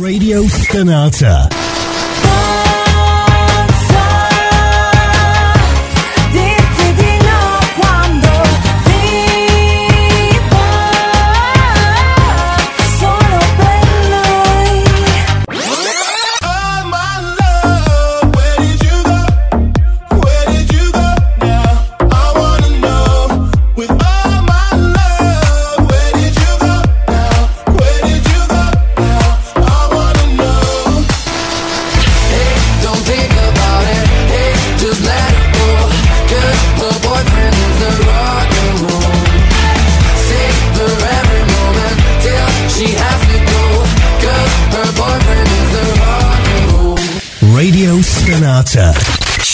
Radio Stonata.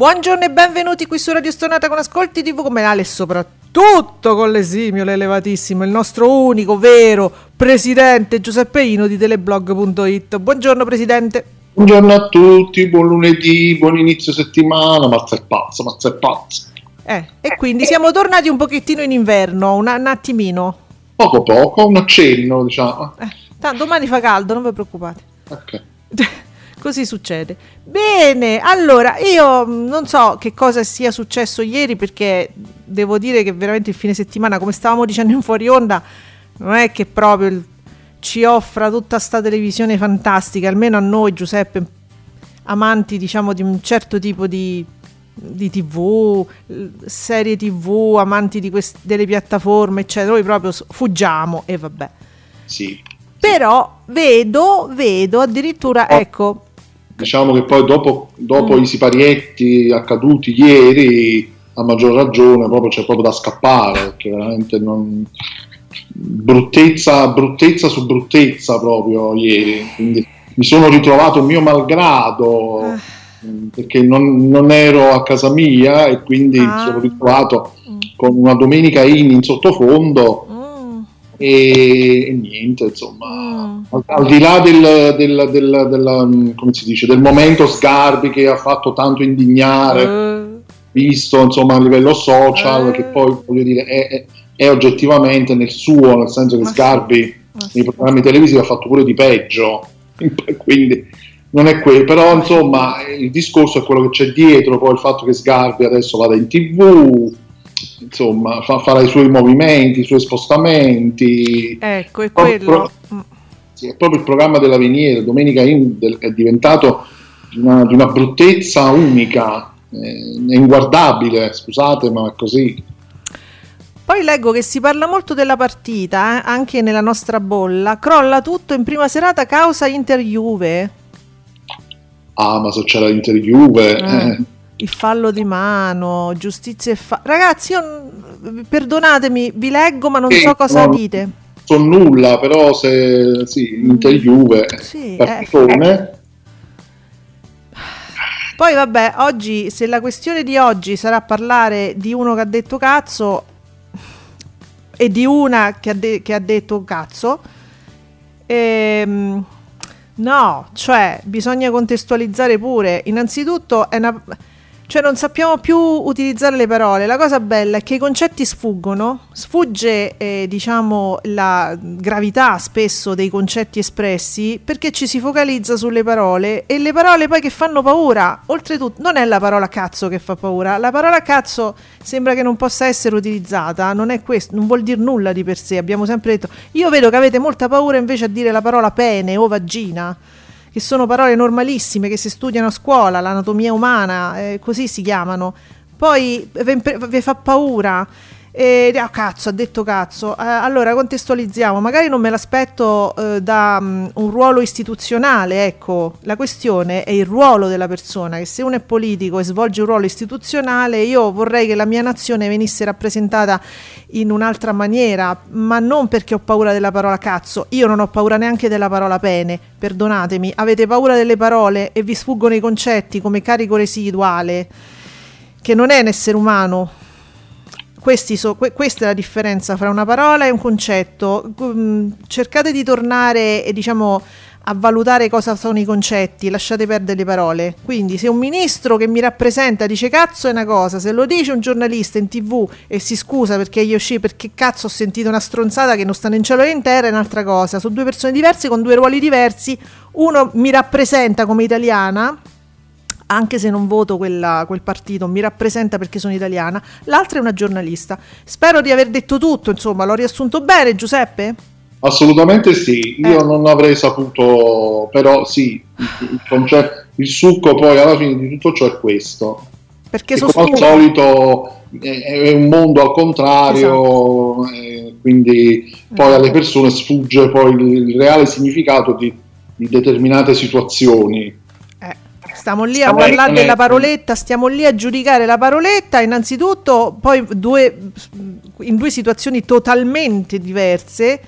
Buongiorno e benvenuti qui su Radio Stonata con Ascolti TV come Ale e soprattutto con l'esimio, l'elevatissimo, il nostro unico, vero presidente Giuseppe Ino di teleblog.it. Buongiorno presidente. Buongiorno a tutti, buon lunedì, buon inizio settimana, mazza è pazzo, mazza è pazzo. Eh, e quindi siamo tornati un pochettino in inverno, un, un attimino. Poco poco, un accenno, diciamo. Eh, tanto domani fa caldo, non vi preoccupate. Ok. Così succede. Bene, allora io mh, non so che cosa sia successo ieri perché devo dire che veramente il fine settimana, come stavamo dicendo in fuori onda, non è che proprio il- ci offra tutta sta televisione fantastica, almeno a noi Giuseppe, amanti diciamo di un certo tipo di, di tv, serie tv, amanti di quest- delle piattaforme, eccetera, noi proprio fuggiamo e vabbè. Sì. Però vedo, vedo addirittura, ecco, Diciamo che poi dopo, dopo Mm. i siparietti accaduti ieri, a maggior ragione, proprio c'è proprio da scappare, perché veramente non... bruttezza, bruttezza su bruttezza proprio ieri. Quindi mi sono ritrovato mio malgrado. Ah. Perché non, non ero a casa mia e quindi mi Ah. sono ritrovato Mm. con una domenica in in sottofondo e, e niente, insomma, Mm. al, al di là del, del- del- del, um, come si dice, del momento Sgarbi che ha fatto tanto indignare, eh, visto insomma a livello social, Eh. che poi voglio dire è, è- è oggettivamente nel suo, nel senso che Ma. Sgarbi sì. nei programmi televisivi ha fatto pure di peggio, quindi non è quello, però insomma il discorso è quello che c'è dietro, poi il fatto che Sgarbi adesso vada in tv, insomma fa- farà i suoi movimenti, i suoi spostamenti. Ecco, è quello. mm, Sì, è proprio il programma della Veniere, Domenica In del- è diventato di una, una bruttezza unica, eh, è inguardabile, scusate, ma è così. Poi leggo che si parla molto della partita, eh, anche nella nostra bolla. Crolla tutto in prima serata causa Inter-Juve. Ah, ma se c'era l'Inter Juve, Eh. Eh, Il fallo di mano, giustizia e fa... Ragazzi, io perdonatemi, vi leggo ma non Sì, so cosa no. dite. so nulla, però se sì, Inter Juve, Sì, partitone, Poi vabbè, oggi se la questione di oggi sarà parlare di uno che ha detto cazzo e di una che ha, de- che ha detto cazzo, ehm, no, cioè bisogna contestualizzare pure. Innanzitutto è una... Cioè non sappiamo più utilizzare le parole. La cosa bella è che i concetti sfuggono, sfugge eh, diciamo la gravità spesso dei concetti espressi perché ci si focalizza sulle parole e le parole poi che fanno paura. Oltretutto non è la parola cazzo che fa paura, la parola cazzo sembra che non possa essere utilizzata, non è questo, non vuol dire nulla di per sé. Abbiamo sempre detto "Io vedo che avete molta paura invece a dire la parola pene o vagina" che sono parole normalissime che si studiano a scuola, l'anatomia umana, eh, così si chiamano. Poi vi fa paura E, ah, cazzo, ha detto cazzo. Eh, allora contestualizziamo, magari non me l'aspetto eh, da mm, un ruolo istituzionale, ecco, la questione è il ruolo della persona, che se uno è politico e svolge un ruolo istituzionale, io vorrei che la mia nazione venisse rappresentata in un'altra maniera, ma non perché ho paura della parola cazzo, io non ho paura neanche della parola pene, perdonatemi, avete paura delle parole e vi sfuggono i concetti come carico residuale, che non è un essere umano, so- que- questa è la differenza fra una parola e un concetto. Cercate di tornare e diciamo a valutare cosa sono i concetti, lasciate perdere le parole. Quindi, se un ministro che mi rappresenta dice cazzo è una cosa, se lo dice un giornalista in tv e si scusa perché io sci, perché cazzo ho sentito una stronzata che non sta né in cielo né in terra, è un'altra cosa. Sono due persone diverse con due ruoli diversi. Uno mi rappresenta come italiana anche se non voto quella- quel partito, mi rappresenta perché sono italiana, l'altra è una giornalista. Spero di aver detto tutto, insomma, l'ho riassunto bene Giuseppe? Assolutamente sì, io Eh. non avrei saputo, però sì, il, concetto- il succo poi alla fine di tutto ciò è questo. Perché E sono come al solito è, un mondo al contrario, eh, quindi poi Esatto. alle persone sfugge poi il, il reale significato di, di determinate situazioni. Eh, stiamo lì a parlare della paroletta, stiamo lì a giudicare la paroletta, innanzitutto poi due, in due situazioni totalmente diverse,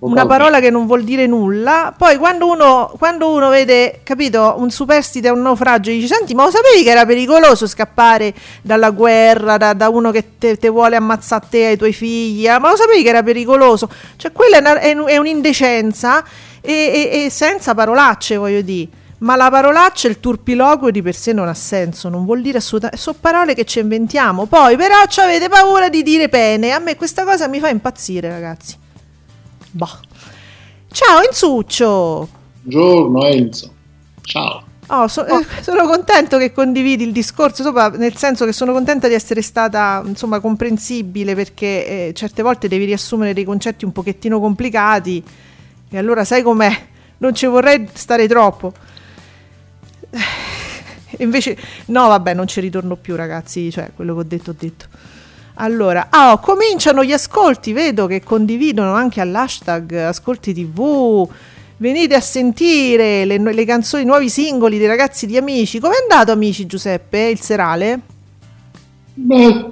una parola che non vuol dire nulla, poi quando uno, quando uno vede, capito, un superstite a un naufragio, dice, senti, ma lo sapevi che era pericoloso scappare dalla guerra, da, da uno che te, te vuole ammazzare te e ai tuoi figli, ah, ma lo sapevi che era pericoloso? Cioè quella è, una- è è un'indecenza e, e- e senza parolacce, voglio dire. Ma la parolaccia e il turpiloquio di per sé non ha senso, non vuol dire assolutamente. Sono parole che ci inventiamo. Poi, però, ci avete paura di dire pene. A me questa cosa mi fa impazzire, ragazzi. Boh. Ciao, Insuccio. Buongiorno Enzo, ciao. Oh, so- eh, sono contento che condividi il discorso, sopra, nel senso che sono contenta di essere stata insomma comprensibile perché eh, certe volte devi riassumere dei concetti un pochettino complicati e allora sai com'è, non ci vorrei stare troppo. Invece, no, vabbè, non ci ritorno più, ragazzi. Cioè, quello che ho detto, ho detto. Allora, ah, oh, cominciano gli ascolti. Vedo che condividono anche all'hashtag Ascolti TV. Venite a sentire le, le canzoni, i nuovi singoli dei ragazzi di Amici. Com'è andato, Amici, Giuseppe? Il serale? Beh,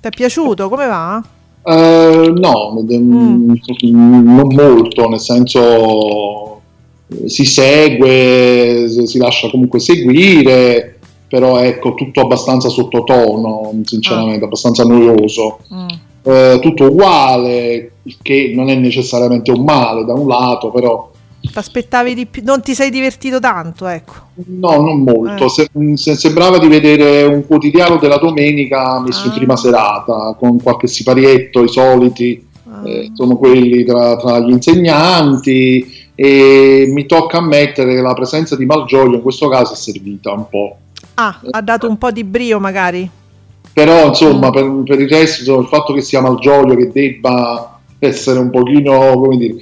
Ti è piaciuto? Come va? eh, no, Mm. non molto, nel senso si segue, si- lascia comunque seguire, però ecco tutto abbastanza sottotono, sinceramente, abbastanza noioso. Mm. Eh, tutto uguale, il che non è necessariamente un male da un lato, però Ti aspettavi di più? Non ti sei divertito tanto, ecco. no, non molto. Eh. Se- se- sembrava di vedere un quotidiano della domenica messo in Ah. prima serata, con qualche siparietto, i soliti, Ah. eh, sono quelli tra, tra gli insegnanti e mi tocca ammettere che la presenza di Malgioglio in questo caso è servita un po'. Ah, ha dato un po' di brio, magari. Però insomma Mm. per, per il resto il fatto che sia Malgioglio che debba essere un pochino come dire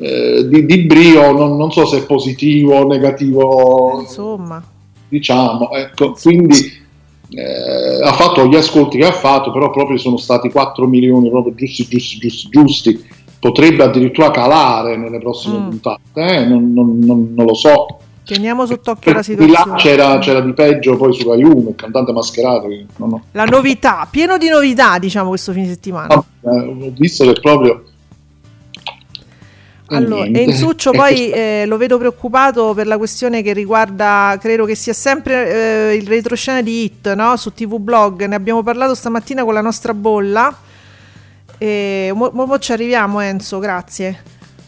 eh, di, di brio non, non so se è positivo o negativo Insomma. diciamo ecco quindi eh, ha fatto gli ascolti che ha fatto però proprio sono stati 4 milioni proprio giusti giusti giusti giusti potrebbe addirittura calare nelle prossime Mm. puntate eh, non, non- non- non lo so Teniamo sott'occhio la di là situazione. c'era, c'era di peggio poi sulla Juve il cantante mascherato ho La novità, pieno di novità, diciamo, questo fine settimana. Eh, ho visto che proprio eh, Allora, e Insuccio poi eh, lo vedo preoccupato per la questione che riguarda, credo che sia sempre eh, il retroscena di Hit no? su TV Blog. Ne abbiamo parlato stamattina con la nostra bolla. E mo, mo- ci arriviamo, Enzo, grazie.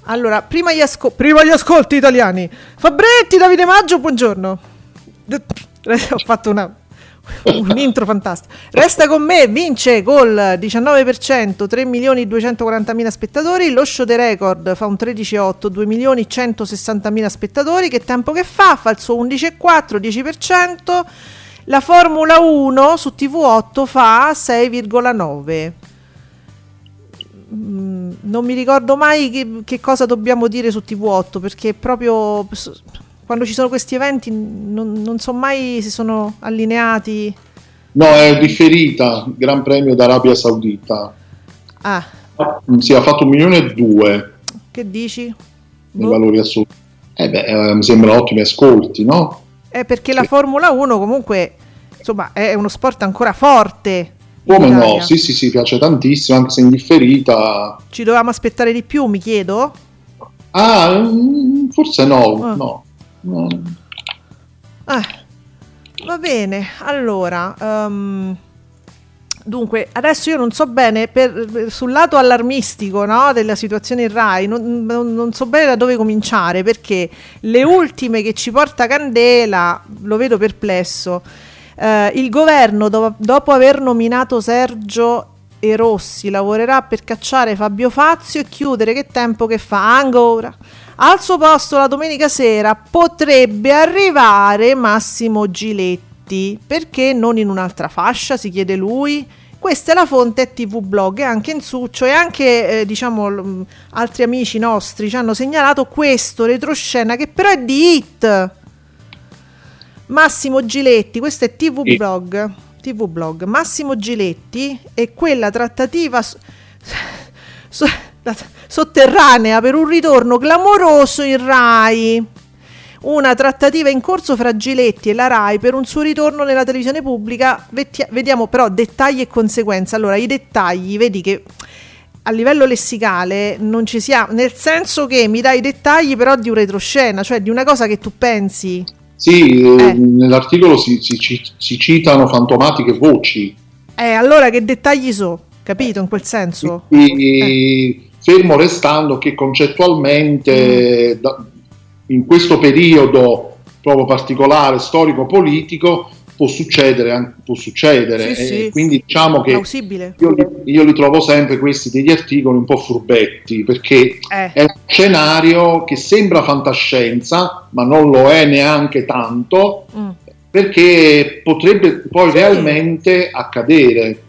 Allora, prima gli, asco- prima gli ascolti italiani. Fabretti, Davide Maggio, buongiorno. Ho fatto una, un intro fantastico. Resta con me, vince col 19%, 3 milioni 240 mila spettatori. Lo show the record fa un 13,8, 2 milioni 160 mila spettatori. Che tempo che fa? Fa il suo 11,4, 10%. La Formula 1 su TV8 fa 6,9. Mm, non mi ricordo mai che, che cosa dobbiamo dire su TV8 perché proprio quando ci sono questi eventi non, non so mai se sono allineati. No, è differita, Gran Premio d'Arabia Saudita. Ah, Mm, Sì, ha fatto un milione e due che dici? nei Boh. valori assoluti. Eh beh, eh, mi sembrano ottimi ascolti, no? È perché la Formula 1 comunque, insomma, è uno sport ancora forte. Come no? Sì, sì, sì, piace tantissimo, anche se in differita. Ci dovevamo aspettare di più, mi chiedo? Ah, mm, forse no, Ah. no. no. Eh, va bene, allora, ehm, dunque, adesso io non so bene, per- sul lato allarmistico no, della situazione in RAI, non, non- non so bene da dove cominciare, perché le ultime che ci porta Candela, lo vedo perplesso, eh, il governo, do- dopo aver nominato Sergio e Rossi, lavorerà per cacciare Fabio Fazio e chiudere che tempo che fa ancora. Al suo posto la domenica sera potrebbe arrivare Massimo Giletti. Perché non in un'altra fascia? Si chiede lui. Questa è la fonte TV Blog e anche Insuccio e anche eh, diciamo altri amici nostri ci hanno segnalato questo retroscena che però è di Hit. Massimo Giletti, questo è TV Sì. Blog. TV Blog. Massimo Giletti e quella trattativa so- la- sotterranea per un ritorno clamoroso in Rai. Una trattativa in corso fra Giletti e la Rai per un suo ritorno nella televisione pubblica. Vettia- vediamo però dettagli e conseguenze. Allora, i dettagli, vedi che a livello lessicale non ci sia, nel senso che mi dai i dettagli però di un retroscena, cioè di una cosa che tu pensi. Sì, eh, Eh. nell'articolo si, si- si citano fantomatiche voci. Eh, allora che dettagli so? Capito in quel senso? E- Fermo restando che Mm. concettualmente da- in questo periodo proprio particolare storico-politico può succedere, può succedere. Sì, sì. quindi diciamo che io li, io li trovo sempre questi degli articoli un po' furbetti perché Eh. è un scenario che sembra fantascienza ma non lo è neanche tanto Mm. perché potrebbe poi Sì. realmente accadere.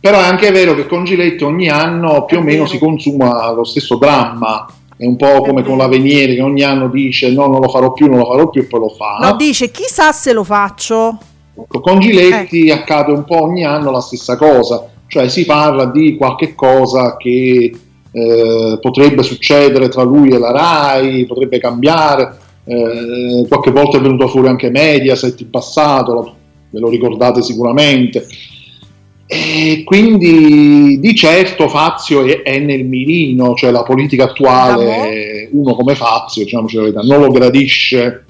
Però è anche vero che con Giletti ogni anno più o meno si consuma lo stesso dramma. È un po' come con l'Aveniere che ogni anno dice no, non lo farò più, non lo farò più e poi lo fa. No, dice chissà se lo faccio. Ecco, Con Giletti Eh. accade un po' ogni anno la stessa cosa, cioè si parla di qualche cosa che eh, potrebbe succedere tra lui e la RAI, potrebbe cambiare, eh, qualche volta è venuto fuori anche Mediaset in passato, lo- ve lo ricordate sicuramente. E quindi di certo Fazio è, è nel mirino, cioè la politica attuale, uno come Fazio, diciamoci la verità, non lo gradisce,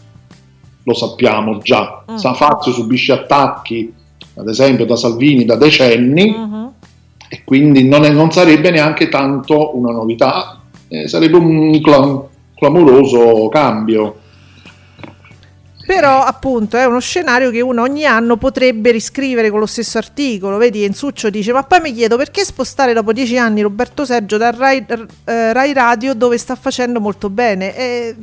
lo sappiamo già. Mm. Sa Fazio subisce attacchi, ad esempio da Salvini da decenni, Mhm. e quindi non, è- non sarebbe neanche tanto una novità, eh, sarebbe un cla- clamoroso cambio. Però appunto è uno scenario che uno ogni anno potrebbe riscrivere con lo stesso articolo. Vedi, Enzuccio dice: Ma poi mi chiedo perché spostare dopo dieci anni Roberto Sergio dal Rai, eh, Rai Radio dove sta facendo molto bene? E-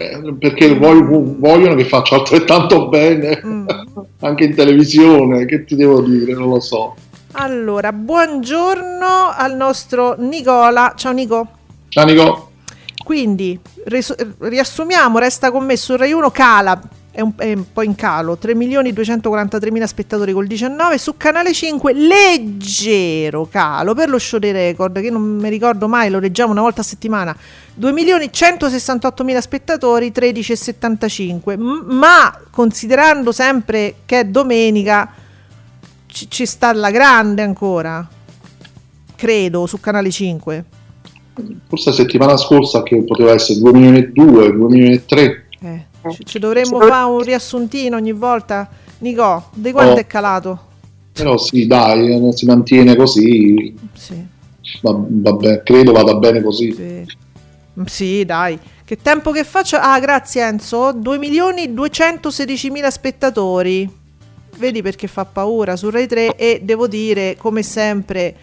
Eh, perché voglio- vogliono che faccia altrettanto bene Mm. anche in televisione, che ti devo dire, non lo so. Allora, buongiorno al nostro Nicola. Ciao Nico. Ciao Nico. Quindi, riassumiamo, resta con me su Rai 1, cala, è un, è un po' in calo, 3.243.000 spettatori col 19, su Canale 5 leggero calo per lo show dei record, che non mi ricordo mai, lo leggiamo una volta a settimana, 2.168.000 spettatori, 13,75, M- ma considerando sempre che è domenica, ci, ci sta alla grande ancora, credo, su Canale 5. Forse la settimana scorsa che poteva essere 2 milioni e 2, 2 milioni e 3. Ci, ci dovremmo fare un riassuntino ogni volta. Nico, di quanto Oh. è calato? Però sì, dai, eh, si mantiene così, Sì, va- vabbè, credo vada bene così. sì. Mm, Sì, dai. Che tempo che faccio? Ah, grazie Enzo. 2 milioni 216 mila spettatori. Vedi perché fa paura su Rai 3 e devo dire, come sempre,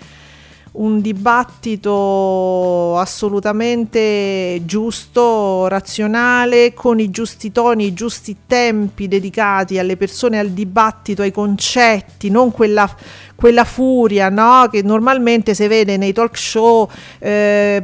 un dibattito assolutamente giusto, razionale, con i giusti toni, i giusti tempi dedicati alle persone, al dibattito, ai concetti, non quella, quella furia no? che normalmente si vede nei talk show eh,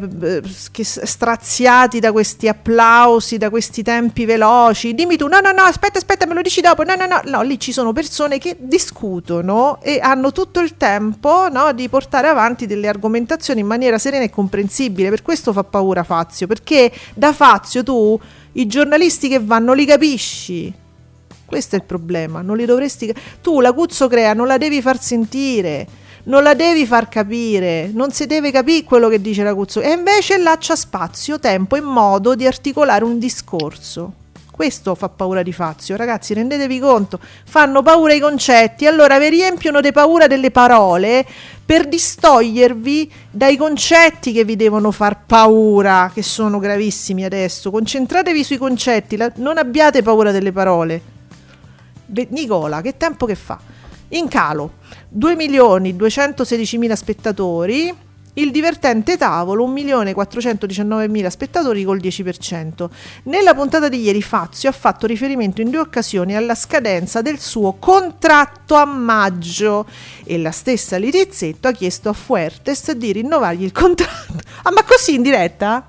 straziati da questi applausi, da questi tempi veloci. Dimmi tu, no, no, no, aspetta, aspetta, me lo dici dopo. No, no, no, no, lì ci sono persone che discutono e hanno tutto il tempo no, di portare avanti delle argomentazioni in maniera serena e comprensibile. Per questo fa paura Fazio, perché da Fazio tu i giornalisti che vanno li capisci. Questo è il problema, non li dovresti tu la Cuzzo Crea non la devi far sentire, non la devi far capire, non si deve capire quello che dice la Cuzzo e invece là c'ha spazio, tempo e modo di articolare un discorso. Questo fa paura di Fazio, ragazzi, rendetevi conto, fanno paura i concetti, allora vi riempiono di paura delle parole per distogliervi dai concetti che vi devono far paura, che sono gravissimi adesso. Concentratevi sui concetti, la- non abbiate paura delle parole. Nicola, che tempo che fa? In calo, 2 milioni 216 mila spettatori, il divertente tavolo 1 milione 419 mila spettatori col 10%. Nella puntata di ieri Fazio ha fatto riferimento in due occasioni alla scadenza del suo contratto a maggio e la stessa Lirizzetto ha chiesto a Fuertes di rinnovargli il contratto. Ah, ma così in diretta?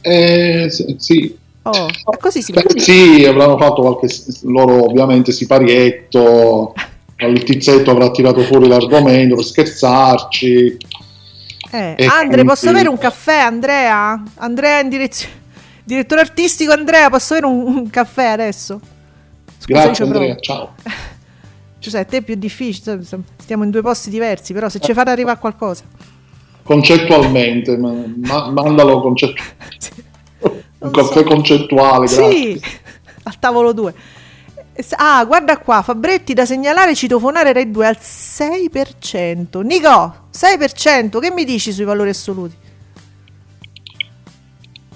Eh, sì. Oh, così si Beh, sì, avranno fatto qualche loro ovviamente siparietto. Il tizzetto avrà tirato fuori l'argomento per scherzarci. Eh, Andre, quindi- posso avere un caffè, Andrea? Andrea in direzione. Direttore artistico, Andrea, posso avere un, un caffè adesso? Scusa, Grazie. Andrea, ciao. Giuseppe, è più difficile, stiamo in due posti diversi, però se ci fate arrivare a qualcosa. Concettualmente, ma, ma- mandalo concettualmente. Un caffè concettuale, grazie. Sì, al tavolo 2. Ah, guarda qua, Fabretti da segnalare citofonare Rai 2 al 6%. Nico, 6%, che mi dici sui valori assoluti?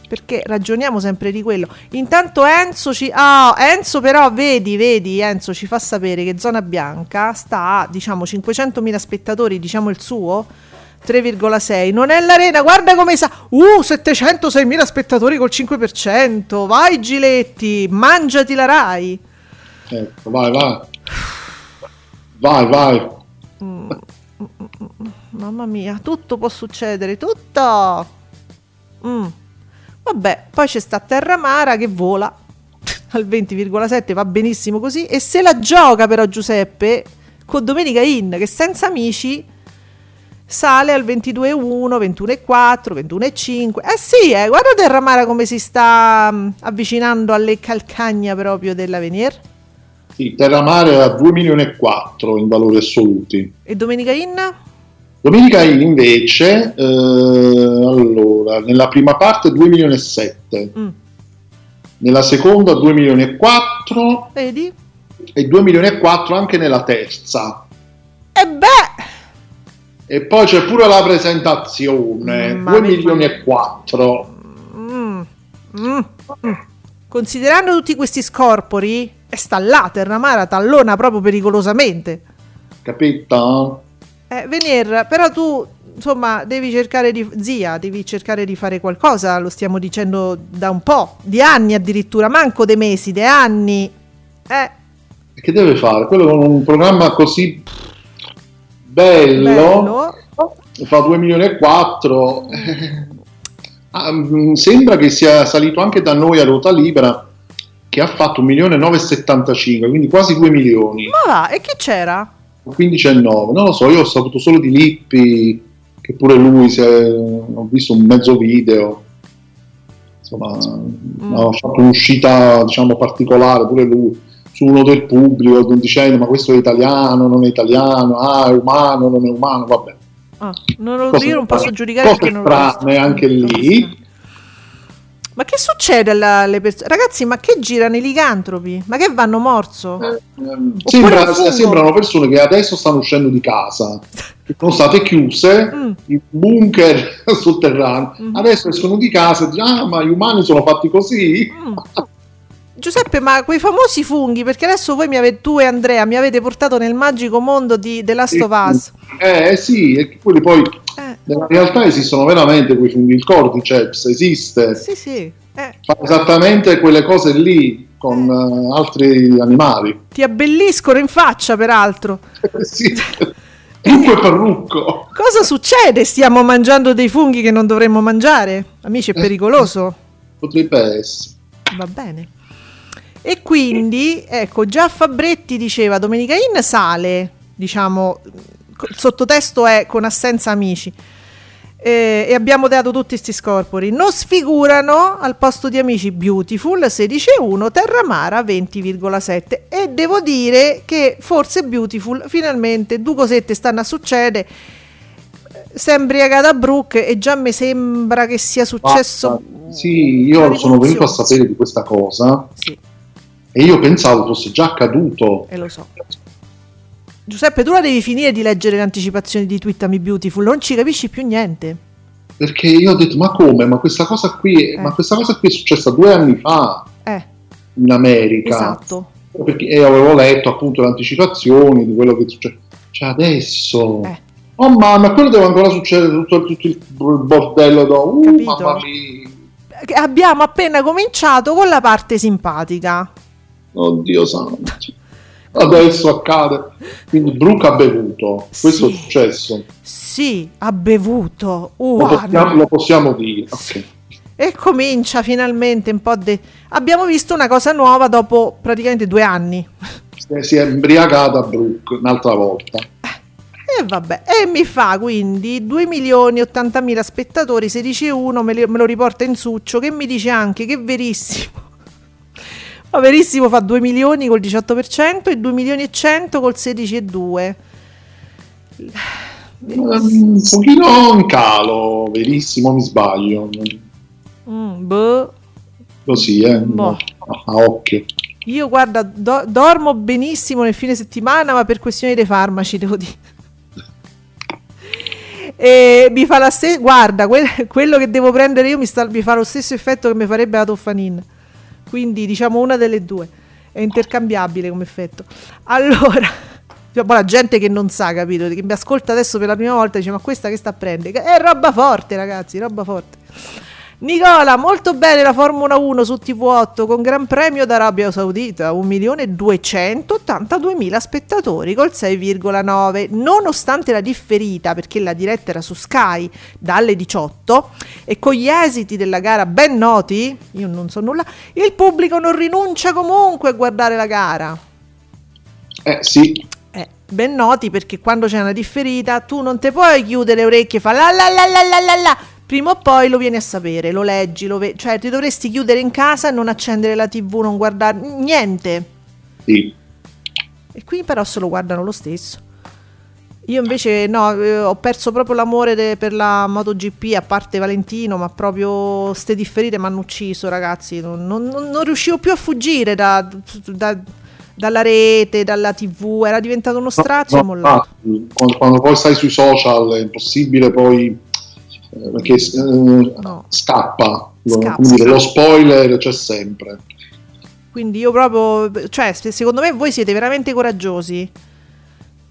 Perché ragioniamo sempre di quello. Intanto Enzo ci ah, Enzo però vedi, vedi, Enzo ci fa sapere che Zona Bianca sta a, diciamo 500.000 spettatori, diciamo il suo 3,6. Non è l'arena, guarda come sa. Uh, 706.000 spettatori col 5%. Vai Giletti, mangiati la Rai. Ecco, vai, vai. Vai, vai. Mamma mia, tutto può succedere, tutto. Mm. Vabbè, poi c'è sta Terramara che vola al 20,7, va benissimo così. E se la gioca però Giuseppe con Domenica In, che senza amici sale al 22,1, 21,4, 21,5. Eh sì, eh, guarda Terramara come si sta mm, avvicinando alle calcagna proprio dell'Avenir. Sì, Terramare a 2 milioni e 4 in valori assoluti. E Domenica In? Domenica In invece, eh, allora, nella prima parte 2 milioni e 7, Mm. nella seconda 2 milioni e 4 Vedi? e 2 milioni e 4 anche nella terza. E beh, E poi c'è pure la presentazione, Mm, ma 2 ne- milioni e 4. Mm, mm, mm. Considerando tutti questi scorpori, e sta là, Terramara tallona proprio pericolosamente. Capito? Eh, Venier, però tu, insomma, devi cercare di... Zia, devi cercare di fare qualcosa, lo stiamo dicendo da un po', di anni addirittura, manco dei mesi, dei anni. Eh, Che deve fare? Quello con un programma così bello, bello. fa 2 milioni e 4. Ah, mm, sembra che sia salito anche da noi a ruota libera che ha fatto 1 milione e 975, quindi quasi 2 milioni. Ma va, e chi c'era? 15 e 9, non lo so, io ho saputo solo di Lippi, che pure lui si è- ho visto un mezzo video. Insomma, ha fatto un'uscita diciamo particolare pure lui su uno del pubblico dicendo ma questo è italiano, non è italiano, ah è umano, non è umano, vabbè. Ah, non lo, io non posso giudicare Cose perché non visto. strane anche lì. Ma che succede alle persone? Ragazzi, ma che girano i licantropi? Ma che vanno morso? Ehm, Sembra- sembrano persone che adesso stanno uscendo di casa, che sono state chiuse Mm. in bunker sotterranei, adesso escono di casa e dicono ah ma gli umani sono fatti così. Mm. Giuseppe, ma quei famosi funghi, perché adesso voi mi avete, tu e Andrea mi avete portato nel magico mondo di The Last of Us. Eh sì, e quelli poi Eh, nella realtà esistono veramente quei funghi, il cordyceps esiste, sì, sì. Eh, fa esattamente quelle cose lì. con eh, altri animali. Ti abbelliscono in faccia, peraltro. sì. Lupo e parrucco. Cosa succede? Stiamo mangiando dei funghi che non dovremmo mangiare? Amici, è Eh. pericoloso. Potrebbe essere. Va bene. E quindi, ecco, già Fabretti diceva Domenica In sale, diciamo, il sottotesto è con assenza amici. Eh, e abbiamo dato tutti questi scorpori. Non sfigurano al posto di amici Beautiful 16,1, Terramara 20,7. E devo dire che forse Beautiful finalmente due cosette stanno a succedere. Si è embriagata Brooke e già mi sembra che sia successo. Basta. Sì, io sono venuto a sapere di questa cosa Sì, e io pensavo fosse già accaduto. e lo so. Giuseppe, tu la devi finire di leggere le anticipazioni di Twittami Beautiful, non ci capisci più niente. Perché io ho detto, ma come? Ma questa cosa qui, Eh. ma questa cosa qui è successa due anni fa Eh, in America. esatto. Perché e avevo letto appunto le anticipazioni di quello che succede. Cioè adesso. Eh. Oh mamma, quello deve ancora succedere tutto, tutto il bordello. do- Uh, Capito? mamma mia. Abbiamo appena cominciato con la parte simpatica. Oddio santo. Adesso accade. Quindi Brooke ha bevuto. Questo Sì. è successo. Sì, ha bevuto. Lo Uah, possiamo, lo possiamo dire. Ok. E comincia finalmente un po' di... Abbiamo visto una cosa nuova dopo praticamente due anni. Si- è embriagata Brooke un'altra volta. E vabbè, e mi fa quindi 2 milioni e 80 mila spettatori, 16,1 me, me lo riporta in succio, che mi dice anche che verissimo. Ma verissimo fa 2 milioni col 18% e 2 milioni e 100 col 16,2. Un pochino in calo, verissimo, mi sbaglio. Mm, boh. Così, eh. Boh. A occhio. Io guarda, do- dormo benissimo nel fine settimana, ma per questioni dei farmaci, devo dire. E mi fa la stessa. Guarda, que- quello che devo prendere io mi, sta- mi fa lo stesso effetto che mi farebbe la toffanin. Quindi, diciamo, una delle due. È intercambiabile come effetto. Allora, cioè, poi la gente che non sa, capito? Che mi ascolta adesso per la prima volta dice: Ma questa che sta a prendere? È roba forte, ragazzi, roba forte. Nicola, molto bene la Formula 1 su TV8 con Gran Premio d'Arabia Saudita, 1.282.000 spettatori col 6,9, nonostante la differita perché la diretta era su Sky dalle 18 e con gli esiti della gara ben noti, io non so nulla, il pubblico non rinuncia comunque a guardare la gara. Eh sì, Eh, ben noti perché quando c'è una differita tu non te puoi chiudere le orecchie e fare la la la la la la la. Prima o poi lo vieni a sapere, lo leggi, lo vedi. Cioè, ti dovresti chiudere in casa e non accendere la TV, non guardare niente. sì. E qui però se lo guardano lo stesso. Io invece no, eh, ho perso proprio l'amore de- per la MotoGP, a parte Valentino, ma proprio ste differite mi hanno ucciso, ragazzi. Non, non- non- riuscivo più a fuggire da- da- dalla rete, dalla TV, era diventato uno strazio e No, mollato. infatti, quando, quando poi stai sui social è impossibile poi perché eh, No. scappa, Lo- Scappa, dire, lo spoiler c'è sempre Quindi io proprio, cioè, se- secondo me voi siete veramente coraggiosi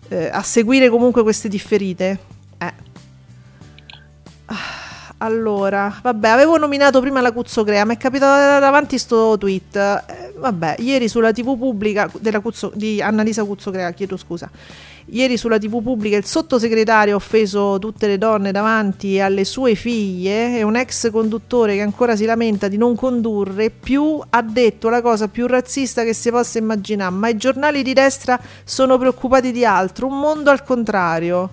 eh, a seguire comunque queste differite. Eh. Ah, Allora, vabbè, avevo nominato prima la Cuzzocrea, mi è capitato davanti sto tweet. Vabbè, ieri sulla TV pubblica Cuzzo- di Annalisa Cuzzocrea, chiedo scusa. Ieri sulla TV pubblica il sottosegretario ha offeso tutte le donne davanti alle sue figlie e un ex conduttore che ancora si lamenta di non condurre più ha detto la cosa più razzista che si possa immaginare, ma i giornali di destra sono preoccupati di altro, un mondo al contrario.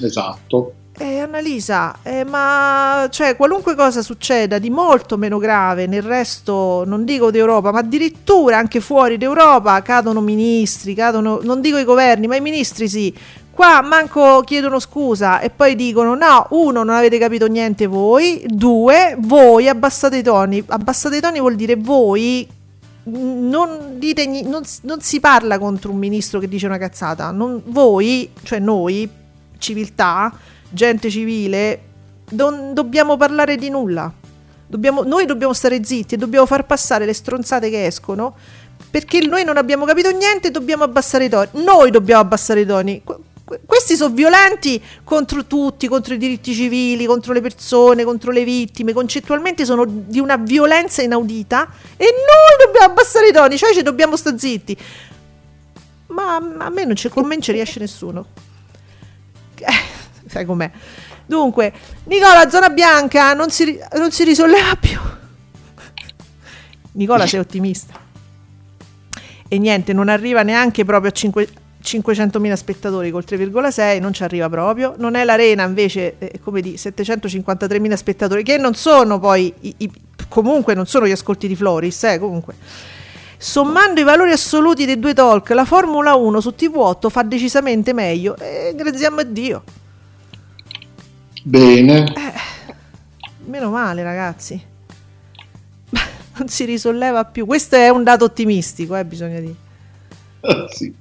esatto Eh, Annalisa, eh, ma cioè, qualunque cosa succeda di molto meno grave nel resto, non dico d'Europa, ma addirittura anche fuori d'Europa cadono ministri, cadono, non dico i governi, ma i ministri sì. Qua manco chiedono scusa e poi dicono no, uno, non avete capito niente voi, due, voi abbassate i toni. Abbassate i toni vuol dire voi non, dite, non, non si parla contro un ministro che dice una cazzata. Non- voi, cioè noi, civiltà, gente civile, non dobbiamo parlare di nulla. Dobbiamo- noi dobbiamo stare zitti e dobbiamo far passare le stronzate che escono perché noi non abbiamo capito niente e dobbiamo abbassare i toni. Noi dobbiamo abbassare i toni. Que- que- questi sono violenti contro tutti, contro i diritti civili, contro le persone, contro le vittime, concettualmente sono di una violenza inaudita e noi dobbiamo abbassare i toni, cioè ci dobbiamo stare zitti. Ma a me non ci, con me non ci riesce nessuno. Eh, sai com'è. Dunque, Nicola, zona bianca, non si, non si risolleva più. Nicola, sei ottimista. E niente, non arriva neanche proprio a cinque- 500.000 spettatori col 3,6, non ci arriva proprio. Non è l'Arena invece, eh, come di 753.000 spettatori, che non sono poi, i- i- comunque non sono gli ascolti di Floris, eh, comunque. Sommando i valori assoluti dei due talk, la Formula 1 su TV8 fa decisamente meglio. E graziamo a Dio. Bene. Meno male, ragazzi. Non si risolleva più. Questo è un dato ottimistico, eh, bisogna dire. Sì.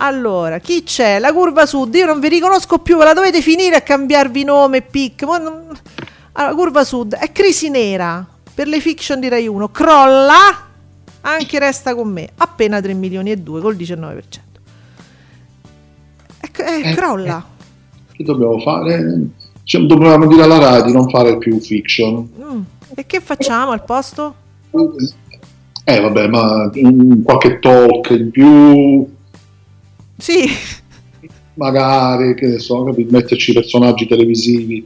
Allora, chi c'è? La curva sud. Io non vi riconosco più, ve la dovete finire a cambiarvi nome, pic. Non- Allora, curva sud è crisi nera per le fiction di Rai 1. Crolla, anche resta con me. Appena 3 milioni e 2 col 19%. Ecco, eh, Eh, crolla. Che dobbiamo fare? Cioè, dobbiamo dire alla Rai di non fare più fiction. Mm. E che facciamo al posto? Eh vabbè, ma qualche talk in più, Sì, magari, che ne so, metterci personaggi televisivi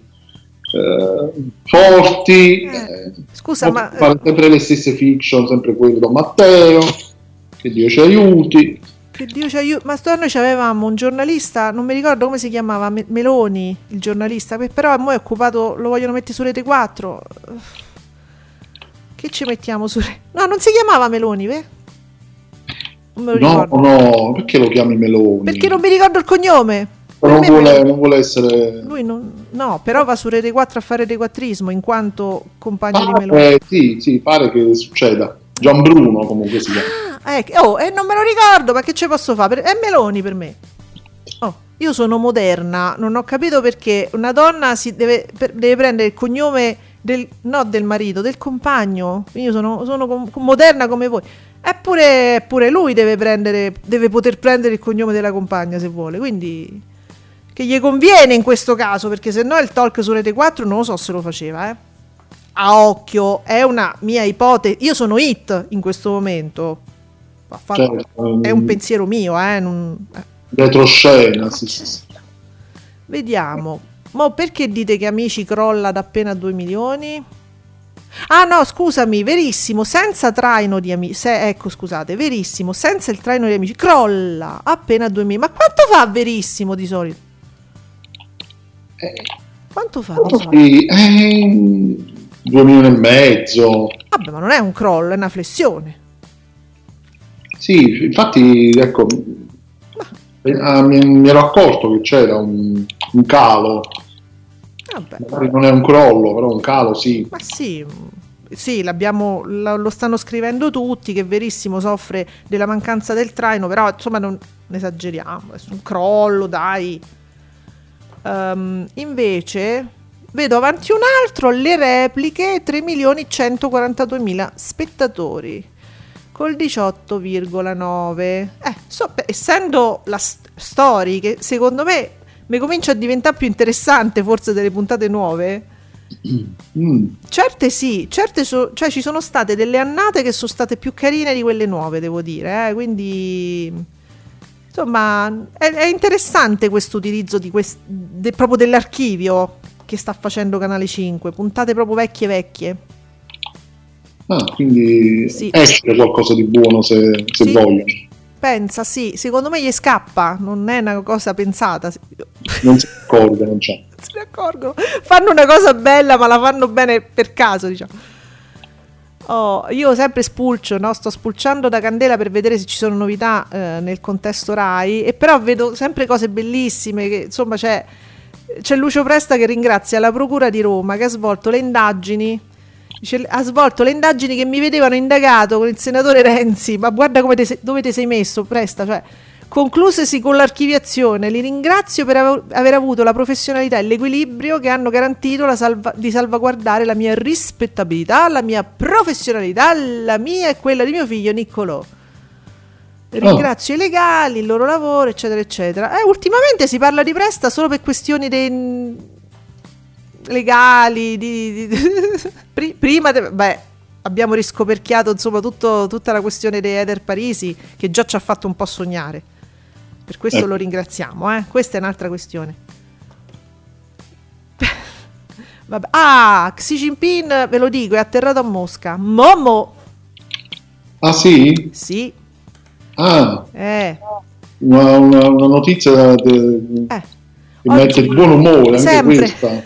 eh, forti, Eh, eh, scusa, ma- fare sempre le stesse fiction, sempre quelli Don Matteo, che Dio ci aiuti. Che Dio ci aiuti. Ma sto- noi ci avevamo un giornalista, non mi ricordo come si chiamava, Me- Meloni, il giornalista, che però mo è occupato, lo vogliono mettere su Rete 4. Che ci mettiamo su Rete? No, non si chiamava Meloni, ve? Non me lo No, ricordo. no, perché lo chiami Meloni? Perché non mi ricordo il cognome. Non vuole, non vuole essere... Lui non, no, però va su Rete 4 a fare requattrismo in quanto compagno di Pare- Meloni. sì, sì, pare che succeda. Gian Bruno comunque si chiama. Ecco. oh, e non me lo ricordo, ma che ci posso fare? È Meloni per me. Oh, io sono moderna, non ho capito perché una donna si deve, per- deve prendere il cognome del, no del marito, del compagno. Io sono, sono com- moderna come voi. Eppure, eppure lui deve, prendere, deve poter prendere il cognome della compagna se vuole. Quindi che gli conviene in questo caso, perché se no il talk su Rete 4 non lo so se lo faceva, eh. A occhio, è una mia ipotesi. Io sono hit in questo momento. Fatto- Certo, è un pensiero mio, eh. non- retroscena, sì, sì, sì. Vediamo. Ma perché dite che Amici crolla da appena 2 milioni? Ah no, scusami, verissimo, senza traino di amici, ecco scusate, verissimo, senza il traino di amici, crolla appena 2 milioni. Ma quanto fa verissimo di solito? Eh, Quanto fa di solito? sì, eh, due milioni e mezzo. Vabbè, ma non è un crollo, è una flessione. Sì, infatti, ecco, eh, ah, mi, mi ero accorto che c'era un, un calo. Vabbè. Magari non è un crollo, però un calo sì. Ma sì, sì lo, stanno scrivendo tutti, che verissimo soffre della mancanza del traino, però insomma non esageriamo, è un crollo, dai. Ehm, invece vedo avanti un altro, le repliche, 3 milioni 142 mila spettatori. Col 18,9 eh, so, essendo la st- story che secondo me mi comincia a diventare più interessante forse delle puntate nuove. Mm, Certe sì, certe so- cioè ci sono state delle annate che sono state più carine di quelle nuove, devo dire, eh, quindi insomma è, è interessante questo utilizzo di quest- de- proprio dell'archivio che sta facendo Canale 5, puntate proprio vecchie vecchie. Ah, quindi Sì. esce qualcosa di buono se, se Sì. vogliono. Pensa, sì, secondo me gli scappa, non è una cosa pensata. Non si accorge, non c'è. se ne accorgono. Fanno una cosa bella, ma la fanno bene per caso, diciamo. Oh, io sempre spulcio, no? sto spulciando da candela per vedere se ci sono novità eh, nel contesto Rai, e però vedo sempre cose bellissime. Che, insomma, c'è, c'è Lucio Presta che ringrazia la Procura di Roma che ha svolto le indagini. Dice, ha svolto le indagini che mi vedevano indagato con il senatore Renzi. Ma guarda come te sei- dove ti sei messo, Presta. Cioè, conclusesi con l'archiviazione. Li ringrazio per av- aver avuto la professionalità e l'equilibrio che hanno garantito la salva- di salvaguardare la mia rispettabilità, la mia professionalità, la mia e quella di mio figlio Niccolò. Ringrazio i legali, il loro lavoro, eccetera, eccetera. Eh, ultimamente si parla di Presta solo per questioni dei- legali. Di, di- Pri- prima, de- beh, abbiamo riscoperchiato insomma tutto- tutta la questione dei Eder Parisi, che già ci ha fatto un po' sognare. Per questo Ecco. lo ringraziamo, eh. Questa è un'altra questione. Vabbè. Ah, Xi Jinping, ve lo dico, è atterrato a Mosca. Momo! Ah sì? Sì, Ah, eh. una, una- una notizia de- eh. che mette di buon umore, anche Sempre. questa.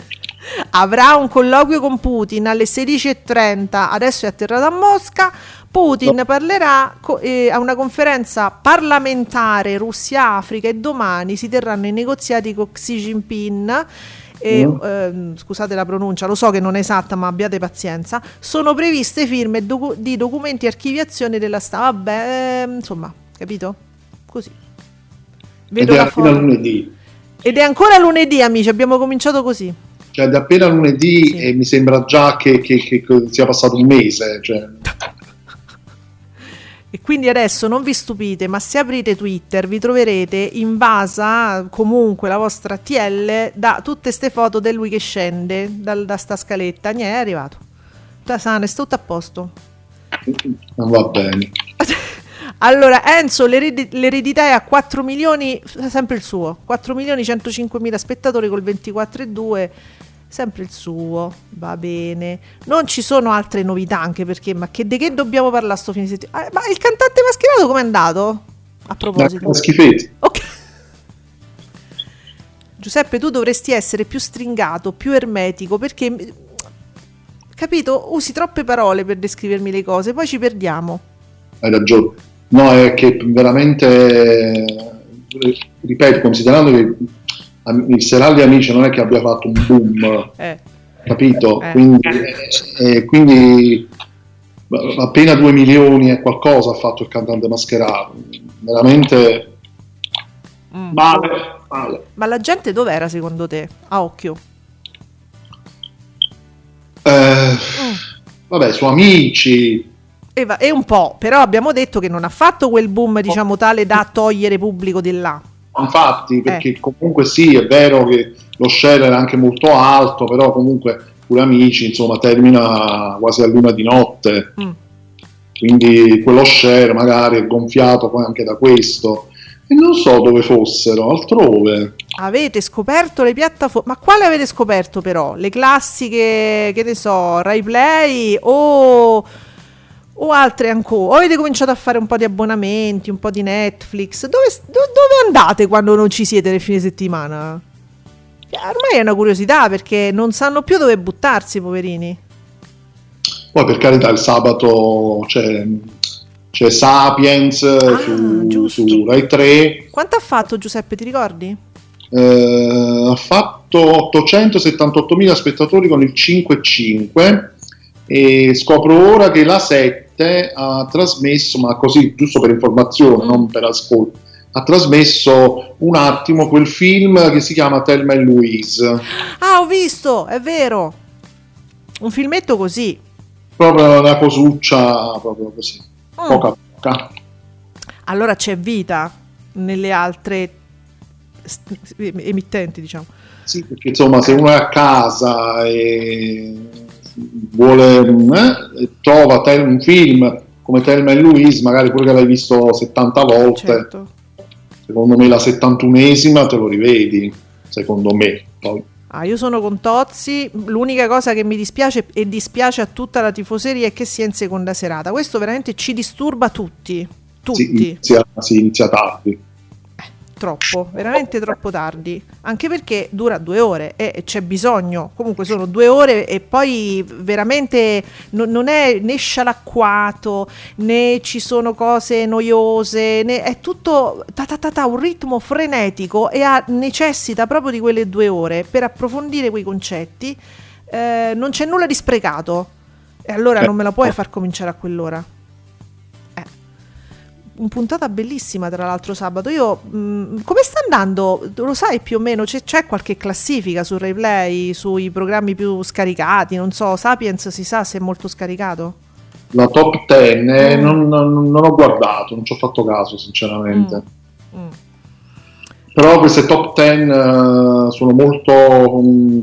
Avrà un colloquio con Putin alle 16.30, adesso è atterrato a Mosca. Putin parlerà co- eh, a una conferenza parlamentare Russia-Africa e domani si terranno i negoziati con Xi Jinping. E, Mm. ehm, scusate la pronuncia, lo so che non è esatta, ma abbiate pazienza. Sono previste firme docu- di documenti e archiviazione della stampa. Vabbè, ehm, insomma, capito? Così. Ed Vedo è la lunedì. Ed è ancora lunedì, amici. Abbiamo cominciato così. Cioè, è appena lunedì Sì. e mi sembra già che, che- che- sia passato un mese. Cioè. E quindi adesso non vi stupite, ma se aprite Twitter vi troverete invasa comunque la vostra TL da tutte queste foto di lui che scende dal- da sta scaletta. Niente, è arrivato. Sana, è tutto a posto. Non va bene. Allora, Enzo, l'eredi- l'eredità è a 4 milioni, sempre il suo, 4 milioni 105 mila spettatori col 24,2, sempre il suo, va bene. Non ci sono altre novità anche perché, ma che, di che dobbiamo parlare sto fine settimana? Ah, ma il cantante mascherato com'è andato? A proposito. Schifetti. Ok. Giuseppe, tu dovresti essere più stringato, più ermetico, perché capito, usi troppe parole per descrivermi le cose, poi ci perdiamo. Hai ragione. No, è che veramente, ripeto, considerando che il Serali Amici non è che abbia fatto un boom, Eh. capito? Eh. Quindi, eh, eh, quindi appena 2 milioni e qualcosa ha fatto il cantante mascherato. Veramente Mm. male, male. Ma la gente dov'era secondo te? A occhio. Eh, Mm. vabbè, su Amici, e un po', però abbiamo detto che non ha fatto quel boom, diciamo, tale da togliere pubblico di là. Infatti, perché Eh. comunque sì, è vero che lo share era anche molto alto, però comunque pure Amici, insomma, termina quasi a luna di notte. Mm. quindi quello share magari è gonfiato poi anche da questo e non so dove fossero, altrove. Avete scoperto le piattaforme? Ma quale avete scoperto però? Le classiche, che ne so, Rai Play o, o altre ancora? O avete cominciato a fare un po' di abbonamenti, un po' di Netflix? Dove, do- dove andate quando non ci siete nel fine settimana? Eh, Ormai è una curiosità perché non sanno più dove buttarsi, poverini. Poi per carità il sabato c'è, c'è Sapiens su, Ah, giusto. su Rai 3, Quanto ha fatto Giuseppe, ti ricordi? eh, ha fatto 878.000 spettatori con il 5,5 e scopro ora che la 7 ha trasmesso, ma così giusto per informazione, Mm. non per ascolto, ha trasmesso un attimo quel film che si chiama Thelma e Louise. Ah, ho visto, è vero. Un filmetto così. Proprio una cosuccia, proprio così, Mm. poca poca. Allora c'è vita nelle altre emittenti, diciamo. Sì, perché insomma se uno è a casa e vuole, eh, trova tel- un film come Thelma e Louise, magari pure che l'hai visto 70 volte, Certo. secondo me la 71esima te lo rivedi, secondo me. Poi, Ah, io sono con Tozzi. L'unica cosa che mi dispiace e dispiace a tutta la tifoseria è che sia in seconda serata. Questo veramente ci disturba tutti. Tutti. si, inizia, si inizia tardi. Troppo, veramente troppo tardi. Anche perché dura due ore e c'è bisogno. Comunque sono due ore e poi veramente no- non è né scialacquato né ci sono cose noiose, né- è tutto ta ta ta ta, un ritmo frenetico e ha- necessita proprio di quelle due ore per approfondire quei concetti. Eh, non c'è nulla di sprecato. E allora Eh, non me la puoi no. far cominciare a quell'ora. Un puntata bellissima, tra l'altro, sabato. Io, mh, come sta andando? Lo sai più o meno? C'è, c'è qualche classifica su RaiPlay, sui programmi più scaricati? Non so, Sapiens si sa se è molto scaricato? la top 10 eh, Mm. non, non- non ho guardato, non ci ho fatto caso sinceramente. Mm. Però queste top 10 eh, sono molto, mm,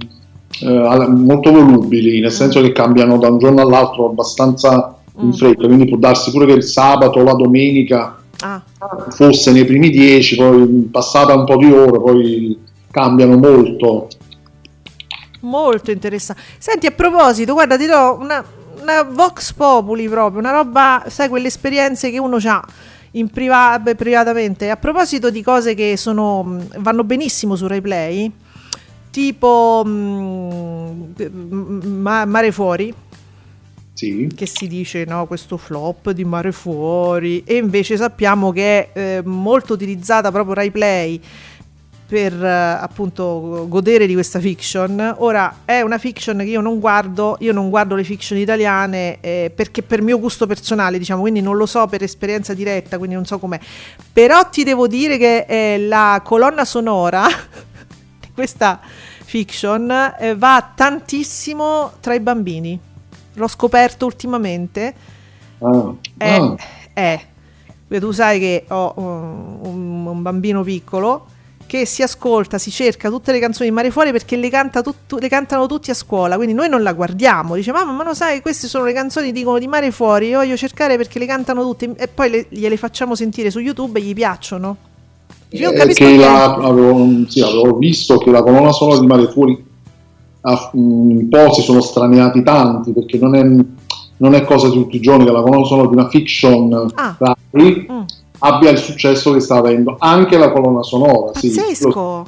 eh, molto volubili, nel senso che cambiano da un giorno all'altro abbastanza in Mm. fretta, quindi può darsi pure che il sabato o la domenica Ah, fosse nei primi 10, poi passata un po' di ore, poi cambiano molto. molto interessante. Senti, a proposito, guarda, ti do una, una Vox Populi proprio, una roba, sai, quelle esperienze che uno ha in priva- privatamente. A proposito di cose che sono, vanno benissimo su RaiPlay, tipo mh, Mare Fuori, Sì. che si dice no, questo flop di Mare Fuori, e invece sappiamo che è eh, molto utilizzata proprio RaiPlay per eh, appunto godere di questa fiction. Ora è una fiction che io non guardo, io non guardo le fiction italiane eh, perché per mio gusto personale, diciamo, quindi non lo so per esperienza diretta, quindi non so com'è. Però ti devo dire che eh, la colonna sonora di questa fiction eh, va tantissimo tra i bambini. L'ho scoperto ultimamente. Ah, È, ah. è- tu sai che ho um, un, un bambino piccolo che si ascolta, si cerca tutte le canzoni di Mare Fuori perché le, canta tut- le cantano tutti a scuola, quindi noi non la guardiamo, dice mamma ma lo sai queste sono le canzoni dicono di Mare Fuori, io voglio cercare perché le cantano tutte e poi le- gliele facciamo sentire su YouTube e gli piacciono. "Io Eh, capisco che niente." la- avevo, sì, avevo visto che la colonna sonora di Mare Fuori un po' si sono straniati tanti perché non è, non è cosa di tutti i giorni che la colonna sonora di una fiction Ah. Rai Mm, abbia il successo che sta avendo anche la colonna sonora sì, lo- pazzesco!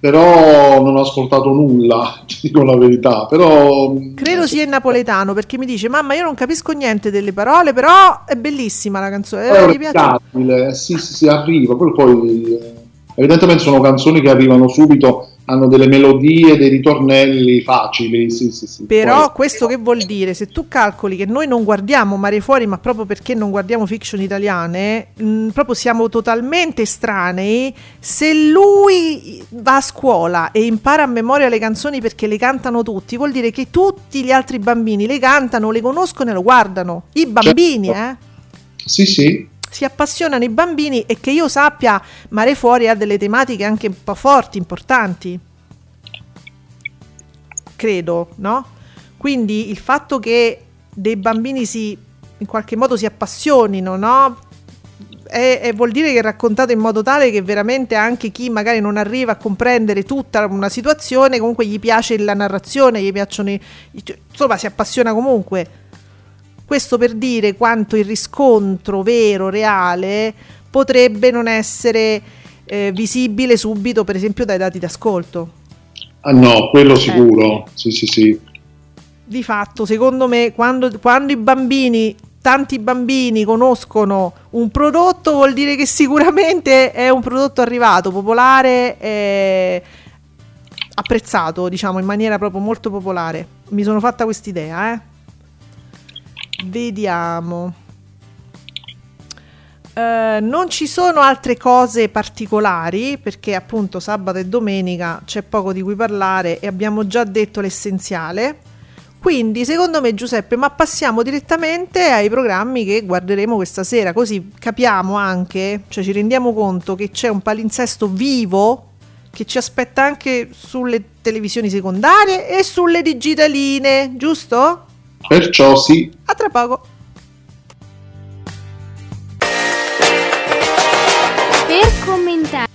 però non ho ascoltato nulla ti dico la verità però Credo sia in napoletano perché mi dice mamma io non capisco niente delle parole però è bellissima la canzone, è eh, piace. orecchiabile sì sì sì arriva poi, poi eh, evidentemente sono canzoni che arrivano subito hanno delle melodie dei ritornelli facili sì sì sì Però Poi- questo che vuol dire? Se tu calcoli che noi non guardiamo Mare Fuori, ma proprio perché non guardiamo fiction italiane, mh, proprio siamo totalmente estranei. Se lui va a scuola e impara a memoria le canzoni perché le cantano tutti, vuol dire che tutti gli altri bambini le cantano, le conoscono e lo guardano. I bambini, Certo. eh? sì sì Si appassionano i bambini e che io sappia, Mare Fuori ha delle tematiche anche un po' forti, importanti. Credo, no? Quindi il fatto che dei bambini si in qualche modo si appassionino, no? E, e vuol dire che è raccontato in modo tale che veramente anche chi magari non arriva a comprendere tutta una situazione, comunque gli piace la narrazione, gli piacciono i, insomma si appassiona comunque. Questo per dire quanto il riscontro vero, reale, potrebbe non essere eh, visibile subito, per esempio, dai dati d'ascolto. ah no quello sicuro sì sì sì Di fatto, secondo me, quando, quando i bambini, tanti bambini conoscono un prodotto, vuol dire che sicuramente è un prodotto arrivato, popolare, e apprezzato, diciamo, in maniera proprio molto popolare. Mi sono fatta quest'idea, eh. Vediamo. Eh, non ci sono altre cose particolari perché appunto sabato e domenica c'è poco di cui parlare e abbiamo già detto l'essenziale. Quindi secondo me Giuseppe, ma passiamo direttamente ai programmi che guarderemo questa sera, così capiamo anche, cioè ci rendiamo conto che c'è un palinsesto vivo che ci aspetta anche sulle televisioni secondarie e sulle digitaline, giusto? Perciò sì A tra poco. Per commentare.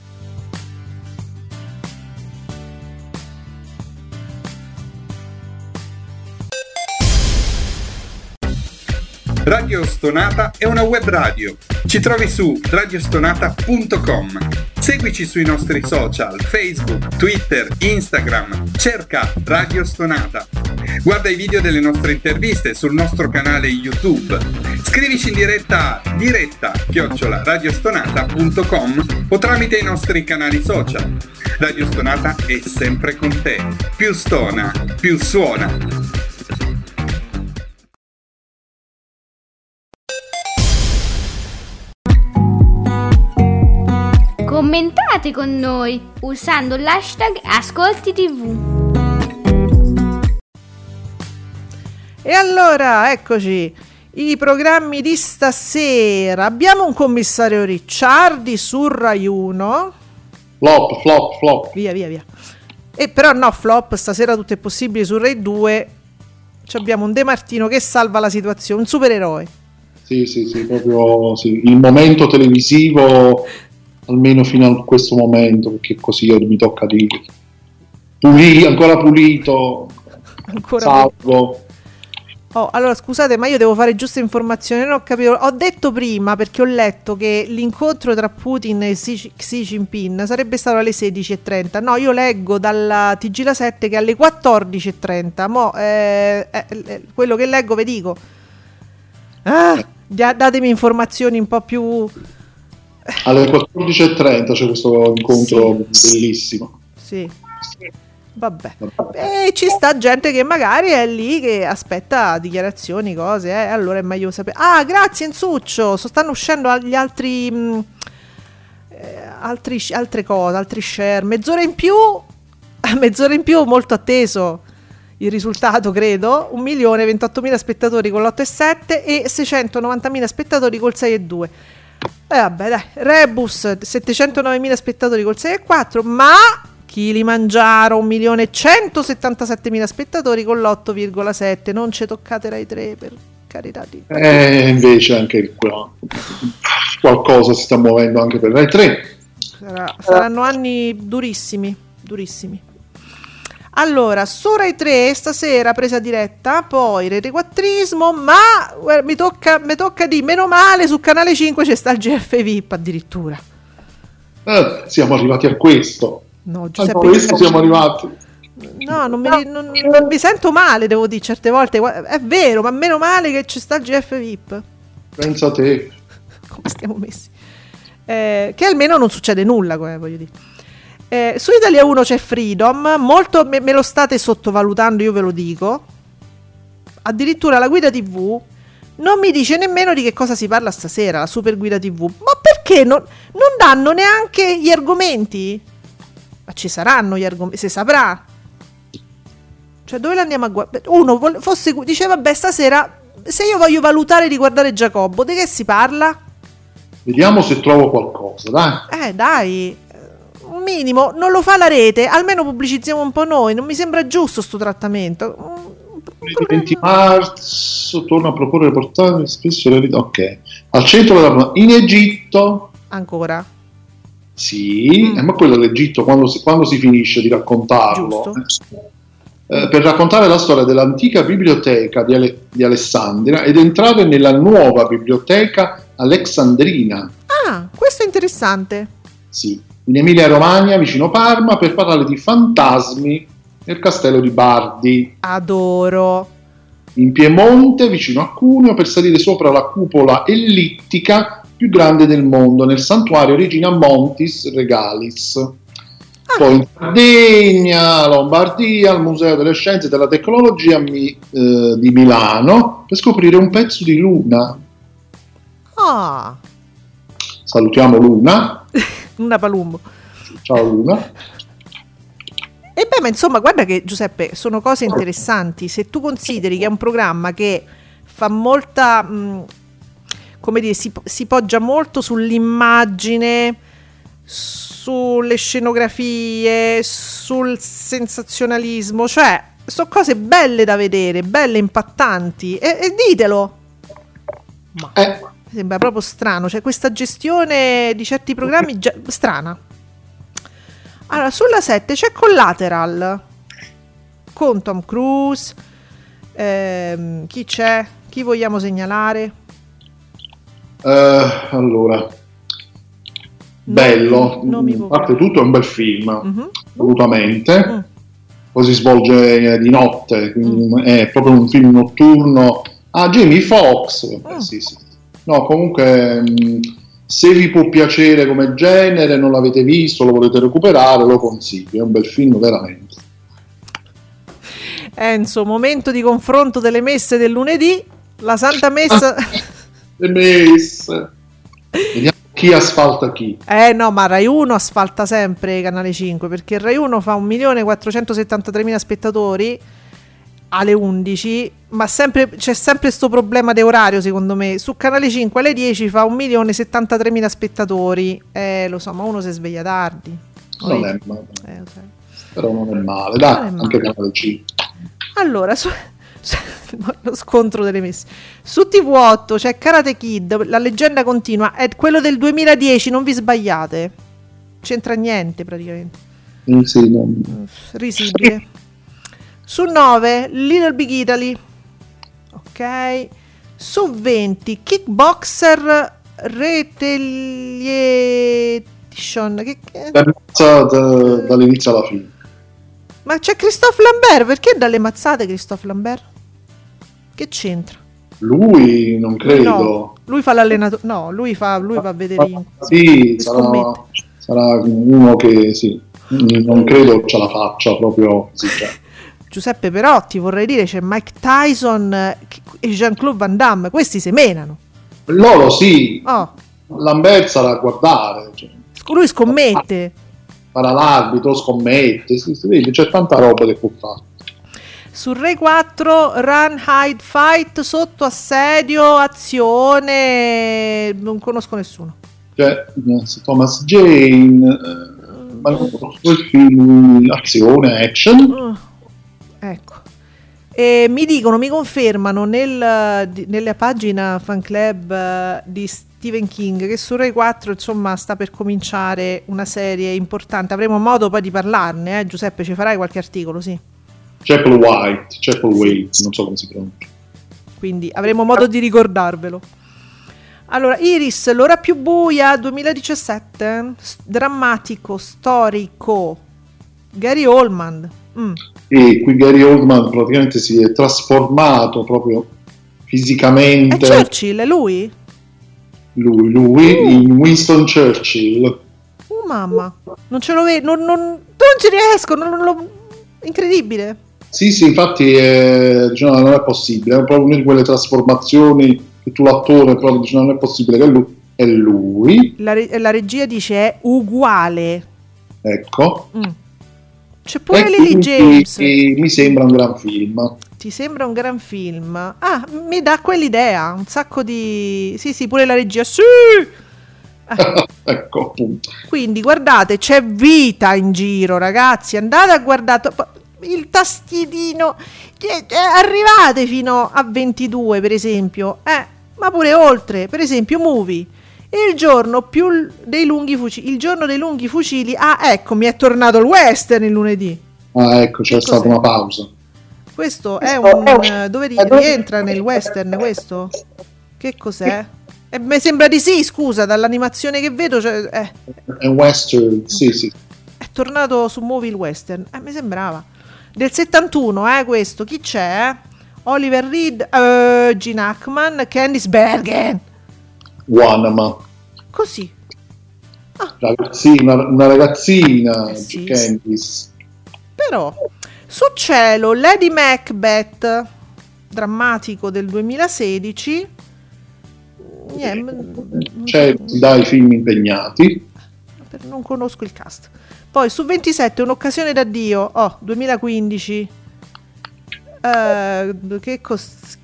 Radio Stonata è una web radio. Ci trovi su radiostonata.com. Seguici sui nostri social, Facebook, Twitter, Instagram. Cerca Radio Stonata. Guarda i video delle nostre interviste sul nostro canale YouTube. Scrivici in diretta a diretta chiocciola radiostonata.com o tramite i nostri canali social. Radio Stonata è sempre con te. Più stona, più suona. Commentate con noi usando l'hashtag Ascolti TV. E allora, eccoci. I programmi di stasera. Abbiamo un commissario Ricciardi su Rai 1. Flop, flop, flop. Via, via, via. E però no, flop, stasera tutto è possibile su Rai 2. Ci abbiamo un De Martino che salva la situazione, un supereroe. Sì, sì, sì, proprio sì. il momento televisivo, almeno fino a questo momento, perché così io mi tocca dire. Pulì, ancora pulito, Ancora salvo. Oh, allora scusate, ma io devo fare giuste informazioni. Non ho capito. Ho detto prima perché ho letto che l'incontro tra Putin e Xi Xi Jinping sarebbe stato alle 16.30. No, io leggo dalla TG La 7 che è alle 14.30. Mo, eh, eh, eh, quello che leggo vi dico. Ah, da- datemi informazioni un po' più. Alle 14.30 c'è questo incontro bellissimo. Sì. Vabbè. E ci sta gente che magari è lì che aspetta dichiarazioni, cose, eh, allora è meglio sapere. Ah, grazie Insuccio, so- stanno uscendo gli altri, mh, eh, altri altre cose, altri share. Mezz'ora in più, mezz'ora in più, molto atteso il risultato, credo. 1.028.000 spettatori con l'8,7 e 690.000 spettatori col 6,2. E vabbè, dai, Rebus 709.000 spettatori col 6,4, ma Kilimangiaro 1.177.000 spettatori con l'8,7. Non ci toccate Rai 3 per carità di Eh, invece anche qua qualcosa si sta muovendo anche per Rai 3. Sarà- saranno anni durissimi, durissimi. Allora, su Rai 3 stasera presa diretta, poi Rete Quattrismo, ma guarda, mi tocca, mi tocca di meno male su Canale 5 c'è sta il GF VIP addirittura. Eh, siamo arrivati a questo. No, A Giuseppe, questo siamo arrivati. no, non mi, non- non mi sento male, devo dire certe volte. È vero, ma meno male che c'è sta il GF VIP. Pensa te. come stiamo messi. Eh, che almeno non succede nulla, come voglio dire. Eh, su Italia 1 c'è Freedom, molto me, me lo state sottovalutando, io ve lo dico. Addirittura la guida TV non mi dice nemmeno di che cosa si parla stasera, la super guida TV. Ma perché non, non danno neanche gli argomenti? Ma ci saranno gli argomenti, si saprà. Cioè, dove l'andiamo a guardare? Uno vol- fosse, diceva, vabbè, stasera, se io voglio valutare di guardare Giacobbo, di che si parla? Vediamo se trovo qualcosa, dai. Eh, dai, un minimo, non lo fa la rete, almeno pubblicizziamo un po' noi, non mi sembra giusto sto trattamento. Il 20 marzo torna a proporre portare spesso le. Ok. Al centro della in Egitto. Ancora, Sì, Mm. eh, ma quello l'Egitto quando si, quando si finisce di raccontarlo. Giusto. eh, per raccontare la storia dell'antica biblioteca di, Ale- di Alessandria ed entrare nella nuova biblioteca alexandrina, Ah, questo è interessante. sì, in Emilia Romagna, vicino Parma, per parlare di fantasmi nel castello di Bardi. Adoro. in Piemonte, vicino a Cuneo, per salire sopra la cupola ellittica più grande del mondo, nel santuario Regina Montis Regalis. Poi in Sardegna, Lombardia, al Museo delle Scienze e della Tecnologia mi- eh, di Milano, per scoprire un pezzo di Luna. Ah, Salutiamo Luna. una palumbo. Ciao Luna. E beh, ma insomma, guarda che Giuseppe, sono cose interessanti. Se tu consideri che è un programma che fa molta, mh, come dire, si, si poggia molto sull'immagine, sulle scenografie, sul sensazionalismo, cioè sono cose belle da vedere, belle, impattanti. E, e ditelo. Ma Eh, mi sembra proprio strano, cioè questa gestione di certi programmi già- strana. Allora, sulla 7 c'è Collateral con Tom Cruise. Ehm, chi c'è? Chi vogliamo segnalare? Eh, allora, bello. non mi parte tutto è un bel film, Mhm. assolutamente. Mm. poi si svolge di notte, quindi è proprio un film notturno. Ah, Jamie Foxx, eh, Mm. sì, sì. No, comunque, mh, se vi può piacere come genere, non l'avete visto, lo volete recuperare, lo consiglio, è un bel film veramente. Enzo, momento di confronto delle messe del lunedì. La Santa Messa... Le messe. Vediamo chi asfalta chi. Eh no, ma Rai 1 asfalta sempre Canale 5 perché Rai 1 fa 1.473.000 spettatori alle 11, ma sempre, c'è sempre questo problema di orario secondo me. Su Canale 5 alle 10 fa 1.073.000 spettatori. Eh, lo so, ma uno si sveglia tardi. Non è male. Eh, sai. Però non è male, dai, Non è anche male. canale 5. Allora, su- lo scontro delle messe. Su TV8 c'è Karate Kid, la leggenda continua, è quello del 2010, non vi sbagliate. C'entra niente praticamente. Eh, sì, non- risibile. Su 9 Little Big Italy. Ok. Su 20 Kickboxer Retaliation. Che, che- ammazzata dall'inizio alla fine. Ma c'è Christophe Lambert, perché dalle mazzate Christophe Lambert? Che c'entra? Lui non credo. No, lui fa l'allenatore. No, lui fa, lui va a vedere. in- Sì, sarà, sarà uno che sì, non credo ce la faccia proprio così. cioè. Giuseppe Perotti, vorrei dire, c'è Mike Tyson eh, e Jean-Claude Van Damme. Questi semenano. Loro sì, Oh, Lambert sarà a guardare, cioè, lui scommette. farà l'arbitro, scommette, sì, sì, c'è tanta roba che può fare. Su Rai 4 Run, Hide, Fight, sotto assedio, azione, non conosco nessuno. Cioè, eh, Thomas Jane, eh, ma non conosco il film, azione, action. Uh, ecco. E mi dicono, mi confermano nel- di- nella pagina fan club eh, di Stephen King che su Rai 4 insomma sta per cominciare una serie importante. Avremo modo poi di parlarne, eh? Giuseppe, ci farai qualche articolo, sì. Chapel White, Chapel White, non so come si pronuncia. quindi avremo modo di ricordarvelo. Allora, Iris, l'ora più buia 2017, s- drammatico, storico, Gary Oldman. Mm. E qui Gary Oldman praticamente si è trasformato proprio È fisicamente. Churchill, è lui? lui, lui Uh. in Winston Churchill. Oh mamma, non ce lo vedo, non, non, non ci riesco, non, non lo... incredibile. Sì, sì, infatti eh, diciamo, non è possibile, è proprio una di quelle trasformazioni che tu l'attore proprio dici, non è possibile che lui è lui, La, re- la regia dice è uguale. ecco. Mm. C'è pure E Lily quindi, James. eh, mi sembra un gran film. Ti sembra un gran film? Ah, mi dà quell'idea, un sacco di... Sì, sì, pure la regia, sì! ecco, appunto. Quindi guardate, c'è vita in giro, ragazzi. Andate a guardare il tastierino. Cioè, eh, Arrivate fino a 22, per esempio. Eh, ma pure oltre. Per esempio, movie. Il giorno più dei lunghi fucili. Il giorno dei lunghi fucili. Ah, ecco, mi è tornato il western il lunedì. Ah, ecco, c'è Che stata cos'è? una pausa. Questo è un. eh, dove ri- rientra nel western questo? Che cos'è? Eh, mi sembra di sì, scusa, dall'animazione che vedo. Cioè, eh. È western, sì, sì. È tornato su Movie il Western. Eh, mi sembrava. Del 71, eh, questo. Chi c'è? Oliver Reed, eh, Gene Hackman, Candice Bergen. Wanama. Così. Ragazzina, una ragazzina, Eh, sì, Candice. Però, su cielo, Lady Macbeth, drammatico del 2016. Niente, non C'è dai film impegnati. non conosco il cast. Poi su 27 un'occasione d'addio, oh, 2015. Eh, che, cos-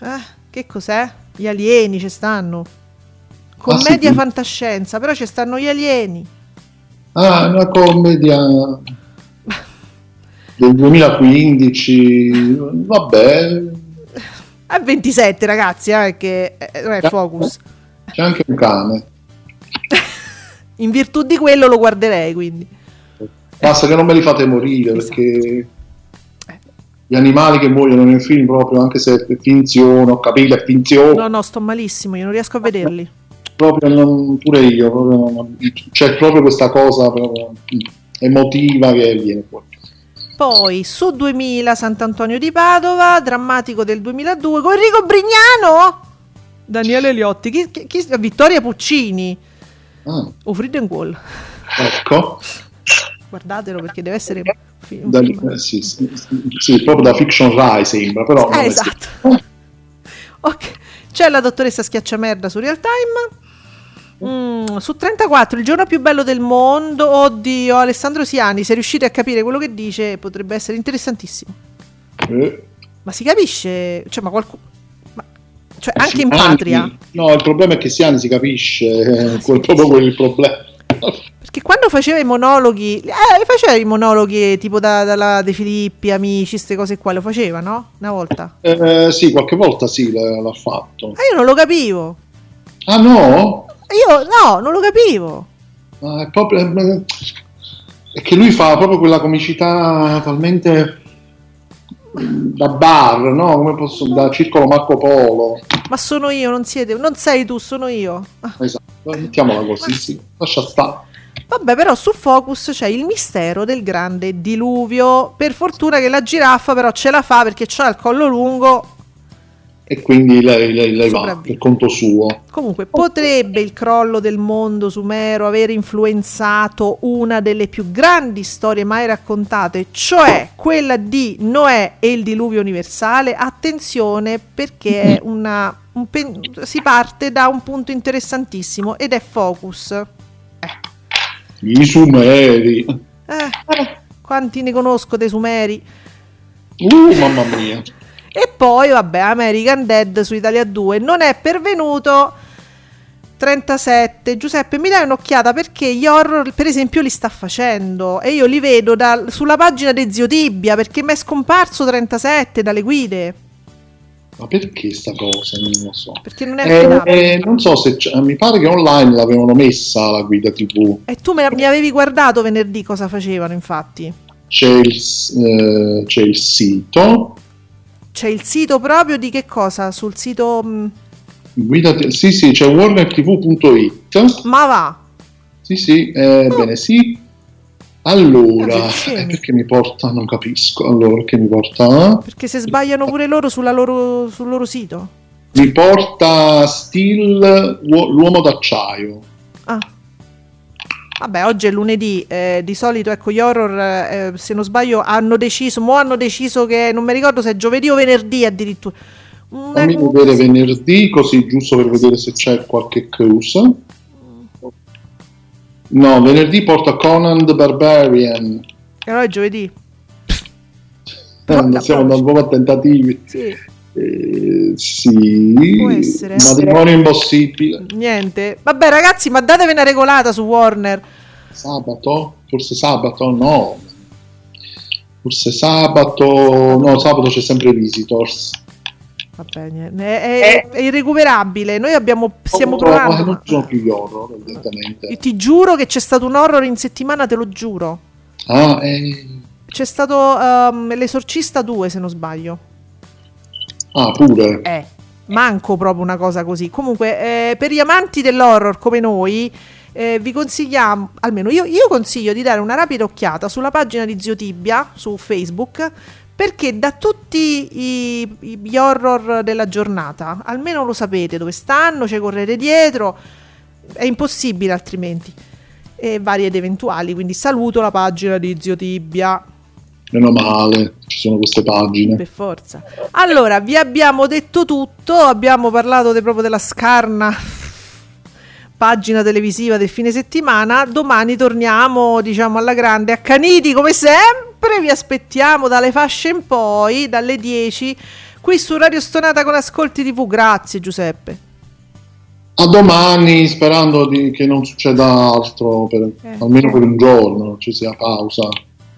eh, che cos'è? Gli alieni ci stanno. Commedia Ah, sì? fantascienza, però ci stanno gli alieni. Ah, una commedia del 2015. Vabbè, È 27 ragazzi, eh, perché eh, non è il focus. c'è anche un cane. In virtù di quello lo guarderei, quindi. Basta che non me li fate morire Esatto. perché gli animali che muoiono nel film, proprio anche se è finzione, ho capito, è finzione. No, no, sto malissimo, io non riesco a vederli. proprio non- pure io, proprio non- c'è proprio questa cosa proprio emotiva che viene fuori. Poi su 2000 Sant'Antonio di Padova, drammatico del 2002 con Enrico Brignano, Daniele Liotti, chi, chi- chi- Vittoria Puccini, Ah, o Freedom Wall. ecco, Guardatelo perché deve essere un fi- un da- film. eh, sì, sì, sì, proprio da Fiction Rai sembra, però... Eh, esatto. ok, c'è la dottoressa Schiacciamerda su Real Time. Mm, su 34, il giorno più bello del mondo. Oddio, Alessandro Siani, se riuscite a capire quello che dice, potrebbe essere interessantissimo. Eh, Ma si capisce? Cioè, ma qualcuno... Cioè, anche in patria. No, il problema è che Siani si capisce, eh, quel, proprio quello il problema. Perché quando faceva i monologhi, eh, faceva i monologhi tipo da, dalla De Filippi, amici, queste cose qua, lo faceva, no? Una volta. Eh, sì, qualche volta sì, l'ha, l'ha fatto. Ma io non lo capivo. Ah no? Io no, non lo capivo. Ah, è proprio... È che lui fa proprio quella comicità talmente da bar, no? Come posso... da circolo Marco Polo. Ma sono io, non siete, non sei tu, sono io. Esatto, mettiamola così, sì. Lascia stare. Vabbè, però su Focus c'è il mistero del grande diluvio. Per fortuna che la giraffa però ce la fa perché c'ha il collo lungo. E quindi lei, lei, lei va per conto suo. Comunque, potrebbe il crollo del mondo sumero aver influenzato una delle più grandi storie mai raccontate, cioè quella di Noè e il diluvio universale? Attenzione perché è una, un pen- si parte da un punto interessantissimo ed è Focus. I Sumeri. Eh, quanti ne conosco dei sumeri? Uh, mamma mia. E poi, vabbè, American Dead su Italia 2 non è pervenuto 37. Giuseppe, mi dai un'occhiata perché gli horror, per esempio, li sta facendo e io li vedo dal- sulla pagina di Zio Tibbia perché mi è scomparso 37 dalle guide. Ma perché sta cosa? Non lo so. Perché non è Eh, affidabile. eh, non so se mi pare che online l'avevano messa la guida TV. E tu me- mi avevi guardato venerdì cosa facevano, infatti. C'è il, eh, c'è il sito. C'è il sito proprio di che cosa? Sul sito. mm, Guida, t- sì, sì, c'è warnertv.it. ma va. Sì, sì, eh, bene, sì. Allora, eh, perché mi porta? Non capisco. Allora, perché mi porta? Perché se sbagliano pure loro, sulla loro- sul loro sito. Mi porta Steel Uo- l'uomo d'acciaio. Ah. Vabbè, oggi è lunedì, eh, di solito ecco gli horror, eh, se non sbaglio, hanno deciso, mo hanno deciso che non mi ricordo se è giovedì o venerdì addirittura. Fammi vedere venerdì, così giusto per vedere se c'è qualche cosa. No, venerdì porta Conan the Barbarian. E allora è giovedì. Eh, siamo andati proprio a tentativi. Sì, Eh, sì, Può essere. matrimonio impossibile. niente. Vabbè ragazzi, ma datevi una regolata su Warner. Sabato? Forse sabato? No. Forse sabato. No, sabato c'è sempre Visitors. Vabbè. È, è- è irrecuperabile. Noi abbiamo, stiamo Oh, provando. Non ma- ci sono più gli horror, evidentemente. Io ti giuro che c'è stato un horror in settimana, te lo giuro. Ah, eh, C'è stato ehm, L'Esorcista 2, se non sbaglio. Ah, pure. Eh, manco proprio una cosa così. Comunque, eh, per gli amanti dell'horror come noi, eh, vi consigliamo, almeno io, io consiglio di dare una rapida occhiata sulla pagina di Zio Tibia su Facebook. Perché da tutti i- i- gli horror della giornata, almeno lo sapete dove stanno, ci correte dietro, è impossibile altrimenti. E vari ed eventuali, quindi saluto la pagina di Zio Tibia. Meno male, ci sono queste pagine. Per forza. Allora, vi abbiamo detto tutto, abbiamo parlato de- proprio della scarna pagina televisiva del fine settimana. Domani torniamo, diciamo, alla grande accaniti come sempre. Vi aspettiamo dalle fasce in poi, dalle 10, qui su Radio Stonata con Ascolti TV. Grazie Giuseppe. A domani, sperando di- che non succeda altro, per- Eh. almeno per un giorno, ci sia pausa.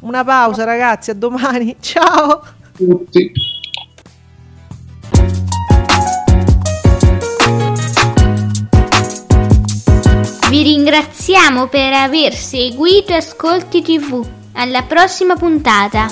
Una pausa ragazzi, a domani. Ciao. Tutti. Vi ringraziamo per aver seguito Ascolti TV. Alla prossima puntata.